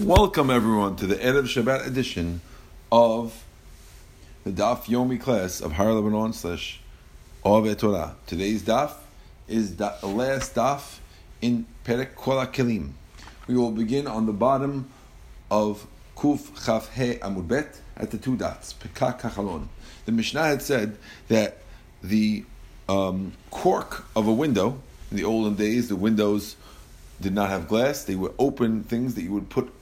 Welcome everyone to the Erev Shabbat edition of the Daf Yomi class of Har Lebanon slash Ove Torah. Today's Daf is the last Daf in Perek Kol Kelim. We will begin on the bottom of Kuf Chaf He Amud Bet at the two dots, Pekak Kachalon. The Mishnah had said that the um, cork of a window, in the olden days, the windows did not have glass. They were open things that you would put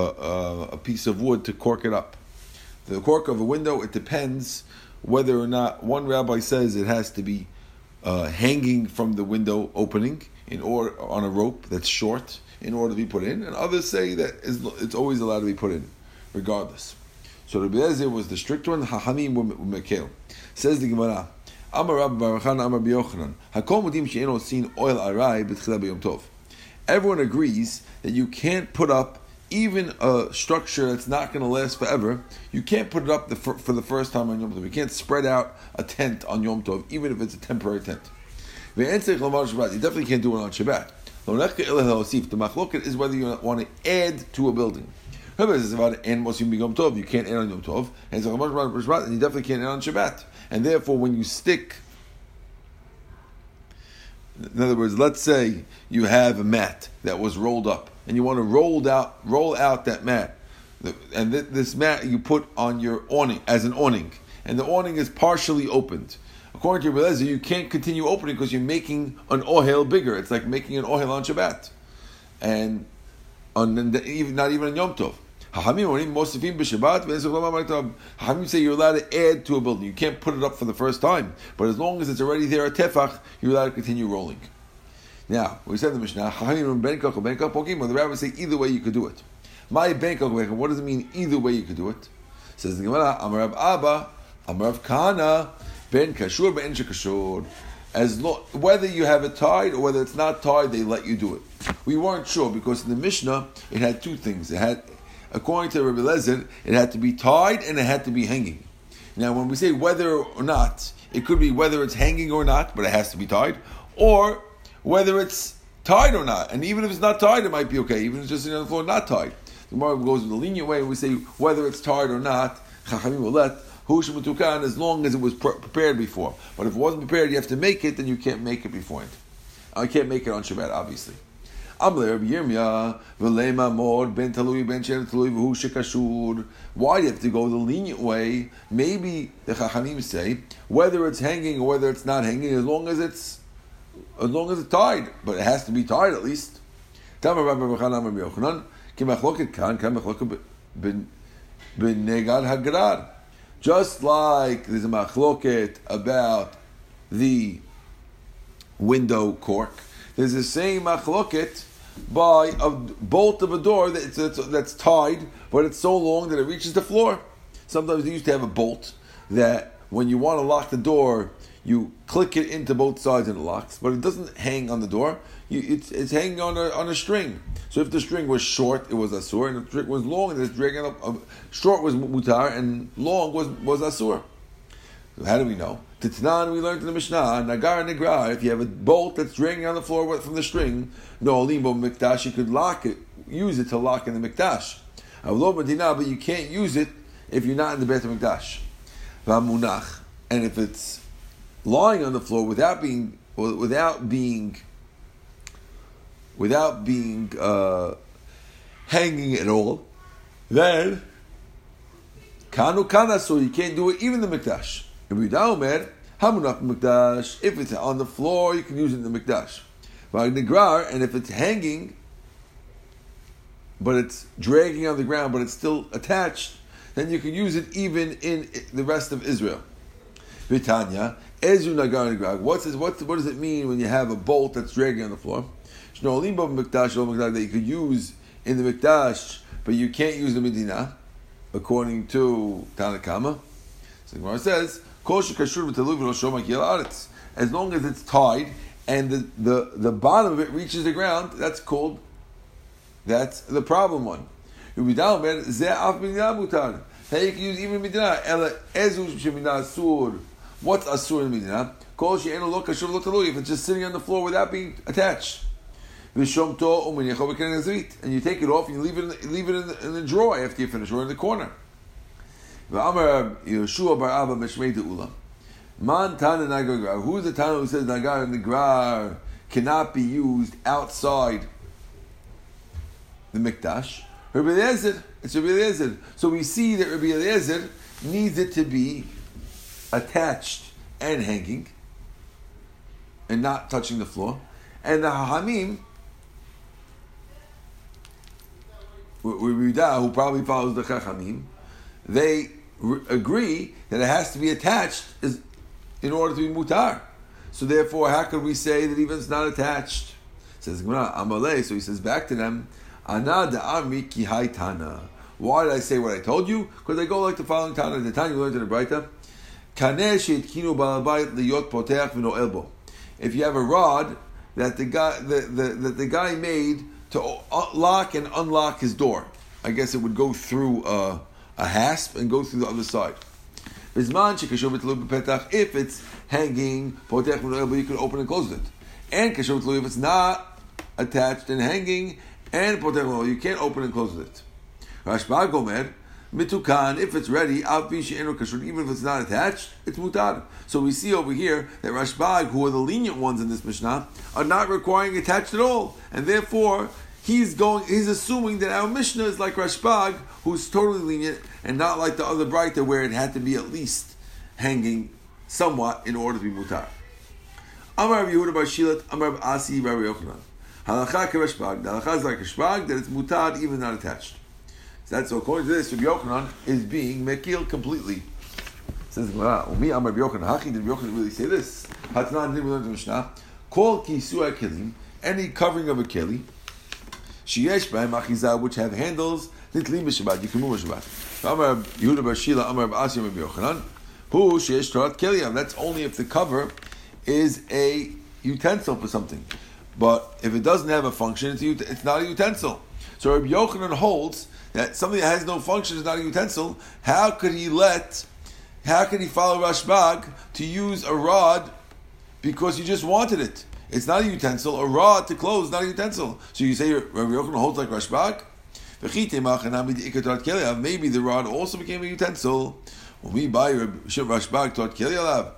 a, a, piece of wood to cork it up. The cork of a window, it depends whether or not one rabbi says it has to be uh, hanging from the window opening in order on a rope that's short in order to be put in, and others say that it's always allowed to be put in, regardless. So Rabbi Eliezer was the strict one. Hachamim mekel. Says the Gemara. Amar Rabbi Baruchan Amar Yochanan. Hakol mudim she'eno sin oil arai b'tchila b'yom tov. Everyone agrees that you can't put up even a structure that's not going to last forever, you can't put it up the, for, for, the first time on Yom Tov. You can't spread out a tent on Yom Tov, even if it's a temporary tent. You definitely can't do it on Shabbat. The machloket is whether you want to add to a building. Whoever says about and Tov, you can't add on Yom Tov, and you definitely can't add on Shabbat. And therefore, when you stick in other words, let's say you have a mat that was rolled up, and you want to roll out roll out that mat, and this mat you put on your awning as an awning, and the awning is partially opened. According to Rebbe you can't continue opening because you're making an ohel bigger. It's like making an ohel on Shabbat, and on even not even on Yom Tov. Hamim say you're allowed to add to a building. You can't put it up for the first time, but as long as it's already there at tefach, you're allowed to continue rolling. Now, we said the Mishnah, the rabbis say either way you could do it. My what does it mean either way you could do it? Says the Gemara, Amarav Abba, Amarav Kana, Ben Kashur, Ben Shekashur. As whether you have it tied or whether it's not tied, they let you do it. We weren't sure because in the Mishnah it had two things. It had according to Rabbi Lezer, it had to be tied and it had to be hanging. Now, when we say whether or not, it could be whether it's hanging or not, but it has to be tied, or whether it's tied or not. And even if it's not tied, it might be okay. Even if it's just sitting on the floor, not tied. The Gemara goes in the lenient way, and we say whether it's tied or not, Chachamim will let Hushmatukan as long as it was prepared before. But if it wasn't prepared, you have to make it, then you can't make it beforehand. I can't make it on Shabbat, obviously. Why do you have to go the lenient way? Maybe the Chachamim say whether it's hanging or whether it's not hanging, as long as it's as long as it's tied, but it has to be tied at least. Just like there's a machloket about the window cork there's the same machloket by a bolt of a door that's, that's tied, but it's so long that it reaches the floor. Sometimes they used to have a bolt that when you want to lock the door, you click it into both sides and it locks, but it doesn't hang on the door. You, it's, it's hanging on a, on a string. So if the string was short, it was asur, and if the string was long, and it's dragging up. Uh, short was mutar, and long was was asur. How do we know? Titnan, we learned in the Mishnah, Nagar Nigra, if you have a bolt that's dragging on the floor from the string, no limbo mikdash, you could lock it, use it to lock in the mikdash. But you can't use it if you're not in the Beit Mikdash. Vamunach, and if it's lying on the floor without being without being without being uh, hanging at all, then kanu kana, so you can't do it even the mikdash. If it's on the floor, you can use it in the mikdash. And if it's hanging, but it's dragging on the ground, but it's still attached, then you can use it even in the rest of Israel. Vitanya, Ezu Nagar What's this, what, what does it mean when you have a bolt that's dragging on the floor? That you could use in the Mikdash, but you can't use the Medina, according to Tanakama. So Gemara says, as long as it's tied and the, the, the bottom of it reaches the ground, that's called, that's the problem one. Hey, you can use even midina. What's asur in midina? If it's just sitting on the floor without being attached. V'shomto u'minyecho b'ken And you take it off and you leave it in the, leave it in the, in the drawer after you finish, or in the corner. V'amar Yeshua bar Abba Meshmei De'ula. Man Tana Nagar Who's the Tana who says Nagar and Nagrar cannot be used outside the Mikdash? Rabbi Eliezer. It's Rabbi Eliezer. So we see that Rabbi Eliezer needs it to be attached and hanging and not touching the floor. And the Hahamim, who probably follows the Chachamim, they re- agree that it has to be attached in order to be mutar. So therefore, how could we say that even it's not attached? Says Amalei. So he says back to them, ki. Why did I say what I told you? Because I go like the following Tana. The Tana you learned in the Braita. If you have a rod that the guy the, the, that the guy made to lock and unlock his door, I guess it would go through a, a hasp and go through the other side. If it's hanging, you can open and close it. And if it's not attached and hanging, and you can't open and close it. Gomer, mitukan, if it's ready, even if it's not attached, it's mutar. So we see over here that Rashbag, who are the lenient ones in this Mishnah, are not requiring attached at all, and therefore he's going, he's assuming that our Mishnah is like Rashbag, who's totally lenient, and not like the other Braita where it had to be at least hanging somewhat in order to be mutar. Amar Yehuda Bar Shila, Amar Asi, Rabbi Yochanan. Halacha Rashbag. The halacha is like Rashbag that it's mutar even not attached. So that's so according to this, Rabbi Yochanan is being mekil completely. Says Gemara, "Umi Amar Rabbi Yochanan, how did Rabbi Yochanan really say this? Hatnan didn't learn the Mishnah. Call kisu kelim, any covering of a keli, sheyesh b'hem achizah, which have handles, nitlim b'shabbat, you can move b'shabbat. Amar Yehuda Bar Shila, Amar Asi, Rabbi Yochanan, who sheyesh torat keliyam. That's only if the cover is a utensil for something. But if it doesn't have a function, it's, it's not a utensil. So Rabbi Yochanan holds that something that has no function is not a utensil, how could he let, how could he follow Rashbag to use a rod because he just wanted it? It's not a utensil. A rod to close, not a utensil. So you say Rabbi Yochanan holds like Rashbag? Maybe the rod also became a utensil. When we buy Rashbag Alav,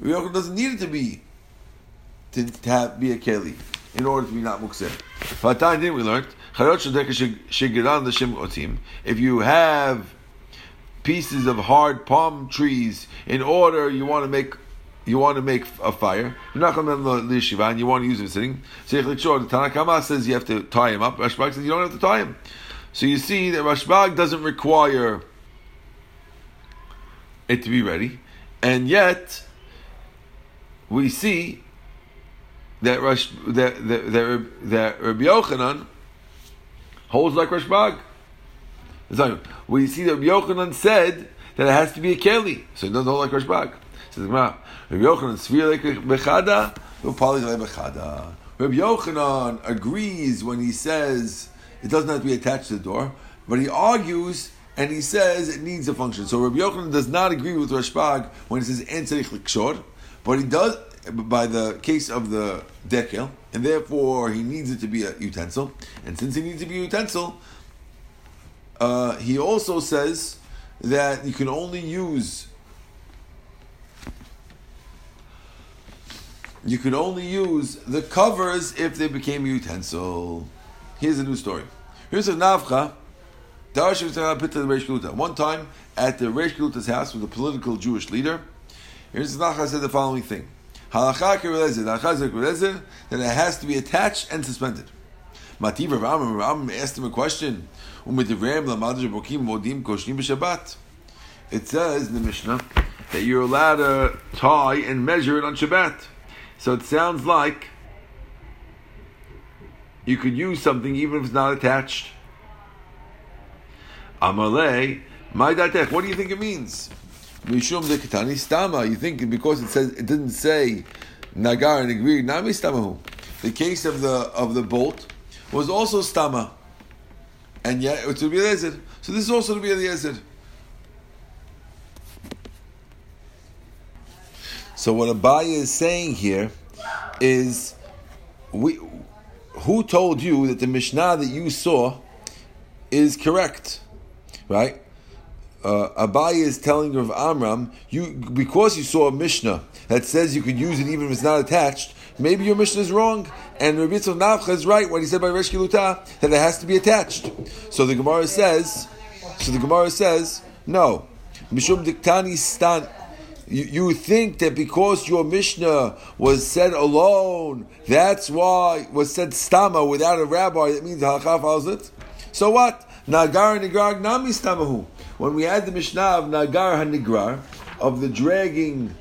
Rabbi Yochanan doesn't need it to be to, to have, be a Keli in order to be not mukser. Fatan did we learned if you have pieces of hard palm trees in order you want to make you want to make a fire. You're not going to yeshiva and you want to use them sitting. So the Tanakama says you have to tie him up. Rashbag says you don't have to tie him. So you see that Rashbag doesn't require it to be ready, and yet we see that Rosh, that that that, that Rabbi Yochanan holds like Rashbag. We see that Yochanan said that it has to be a keli, so it doesn't hold like Rashbag. Says Rabbi Yochanan svir like bechada, bechada. Rabbi Yochanan agrees when he says it doesn't have to be attached to the door, but he argues and he says it needs a function. So Rabbi Yochanan does not agree with Rashbag when he says en tzarich but he does by the case of the dekel, and therefore he needs it to be a utensil. And since he needs to be a utensil, uh, he also says that you can only use you could only use the covers if they became a utensil. Here's a new story. Here's a nafcha. One time at the Reish house with a political Jewish leader, here's the nafcha said the following thing. Halacha Halacha that it has to be attached and suspended. Mativ Rav Rav asked him a question. It says in the Mishnah that you're allowed to tie and measure it on Shabbat. So it sounds like you could use something even if it's not attached. Amalei, my What do you think it means? Mishum de Ketani Stama. You think because it says it didn't say Nagar and agree, Nami Stamahu. The case of the of the bolt was also Stama. And yet it's to be Eliezer. So this is also to be Eliezer. So what Abaye is saying here is we who told you that the Mishnah that you saw is correct? Right? Uh, Abaye is telling Rav Amram, you because you saw a Mishnah that says you could use it even if it's not attached, maybe your Mishnah is wrong. And Rabbi Yitzchak Nafcha is right when he said by Resh Galuta that it has to be attached. So the Gemara says, so the Gemara says, no. Mishum diktani stan. You, think that because your Mishnah was said alone, that's why was said stama without a rabbi. That means halacha follows it. So what? Nagar nigrar nami stamahu. When we had the Mishnah of Nagar hanigrar of the dragging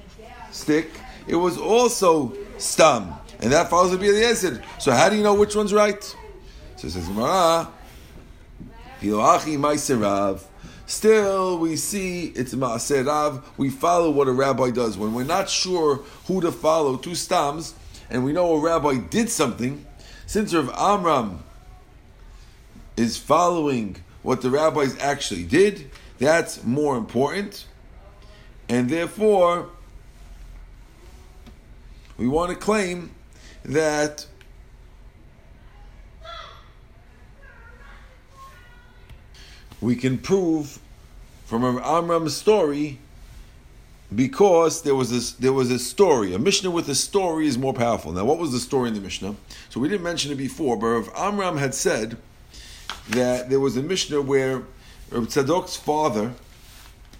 stick, it was also stam, and that follows the Eliezer. So how do you know which one's right? So it says. Still, we see it's Maaserav. We follow what a rabbi does. When we're not sure who to follow, two stams, and we know a rabbi did something, since Rav Amram is following what the rabbis actually did, that's more important. And therefore, we want to claim that we can prove from Amram's story because there was a, there was a story. A Mishnah with a story is more powerful. Now, what was the story in the Mishnah? So we didn't mention it before, but if Amram had said that there was a Mishnah where Reb Tzadok's father,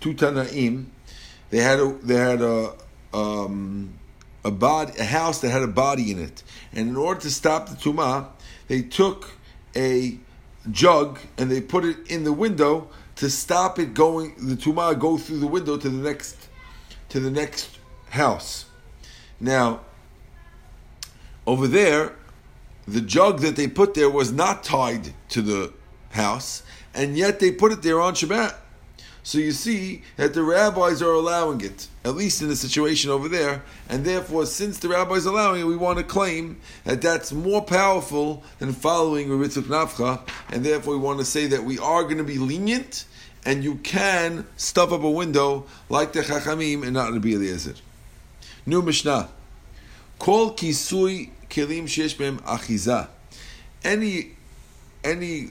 Tutanaim, they had a, they had a um, a body, a house that had a body in it, and in order to stop the tuma, they took a jug and they put it in the window to stop it going the tuma go through the window to the next to the next house. Now, over there, the jug that they put there was not tied to the house, and yet they put it there on Shabbat. So you see that the rabbis are allowing it, at least in the situation over there, and therefore, since the rabbis are allowing it, we want to claim that that's more powerful than following Ritzuk Nafcha, and therefore we want to say that we are going to be lenient, and you can stuff up a window like the Chachamim and not Rabbi Eliezer. New Mishnah. Kol kisui kelim shesh achiza. Any any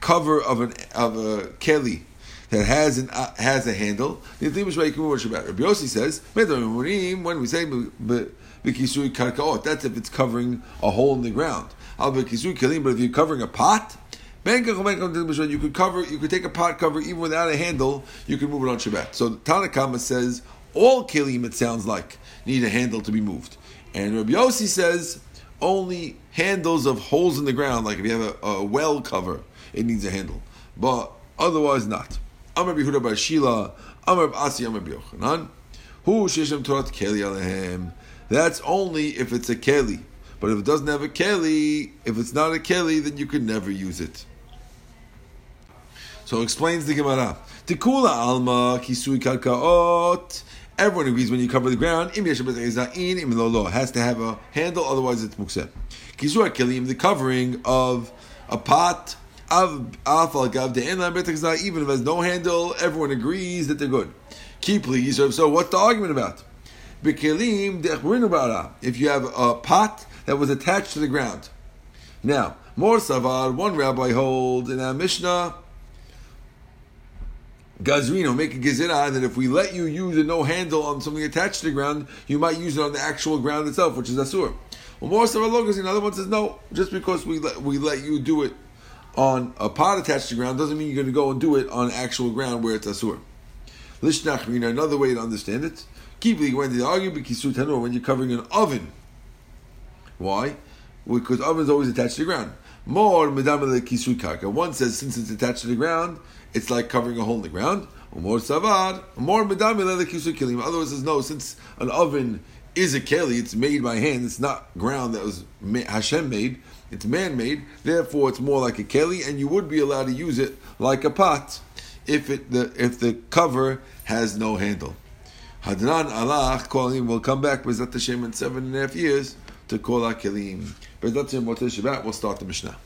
cover of an of a keli that has an uh, has a handle. The Rabbi Yossi says when we say b'kisui karkaot, that's if it's covering a hole in the ground. Al b'kisui kelim, but if you're covering a pot. You could cover, you could take a pot cover even without a handle. You could move it on Shabbat. So Tanakama says all kelim. It sounds like need a handle to be moved, and Rabbi Yossi says only handles of holes in the ground, like if you have a, a well cover, it needs a handle, but otherwise not. Amar Bihuda Bar Shila, Amar Asi, Amar Yochanan. Who Sheshem Torah Keli Alehem. That's only if it's a Keli. But if it doesn't have a Keli, if it's not a Keli, then you can never use it. So explains the Gemara. Tikula Alma Kisui Karkaot. Everyone agrees when you cover the ground, has to have a handle, otherwise it's mukseh. Kisui Kelim, the covering of a pot, even if it has no handle, everyone agrees that they're good. Keep please. So what's the argument about? If you have a pot that was attached to the ground. Now, more savar, one rabbi hold in our Mishnah, Gazrino, make a gezerah that if we let you use a no handle on something attached to the ground, you might use it on the actual ground itself, which is asur. Well, more savar logos, another one says no, just because we let, we let you do it on a pot attached to ground doesn't mean you're going to go and do it on actual ground where it's asur. Lishnach another way to understand it. Keep went to the argument tanur when you're covering an oven. Why? Because oven is always attached to the ground. More medamele kisui karka. One says since it's attached to the ground, it's like covering a hole in the ground. More savad. More medamele kisui kilim. Otherwise, says no. Since an oven is a keli, it's made by hand. It's not ground that was Hashem made. It's man-made, therefore it's more like a keli, and you would be allowed to use it like a pot if it the if the cover has no handle. Hadran Allah Kolim will come back with Hashem in seven and a half years to call our kelim. But that's in Shabbat. We'll start the Mishnah.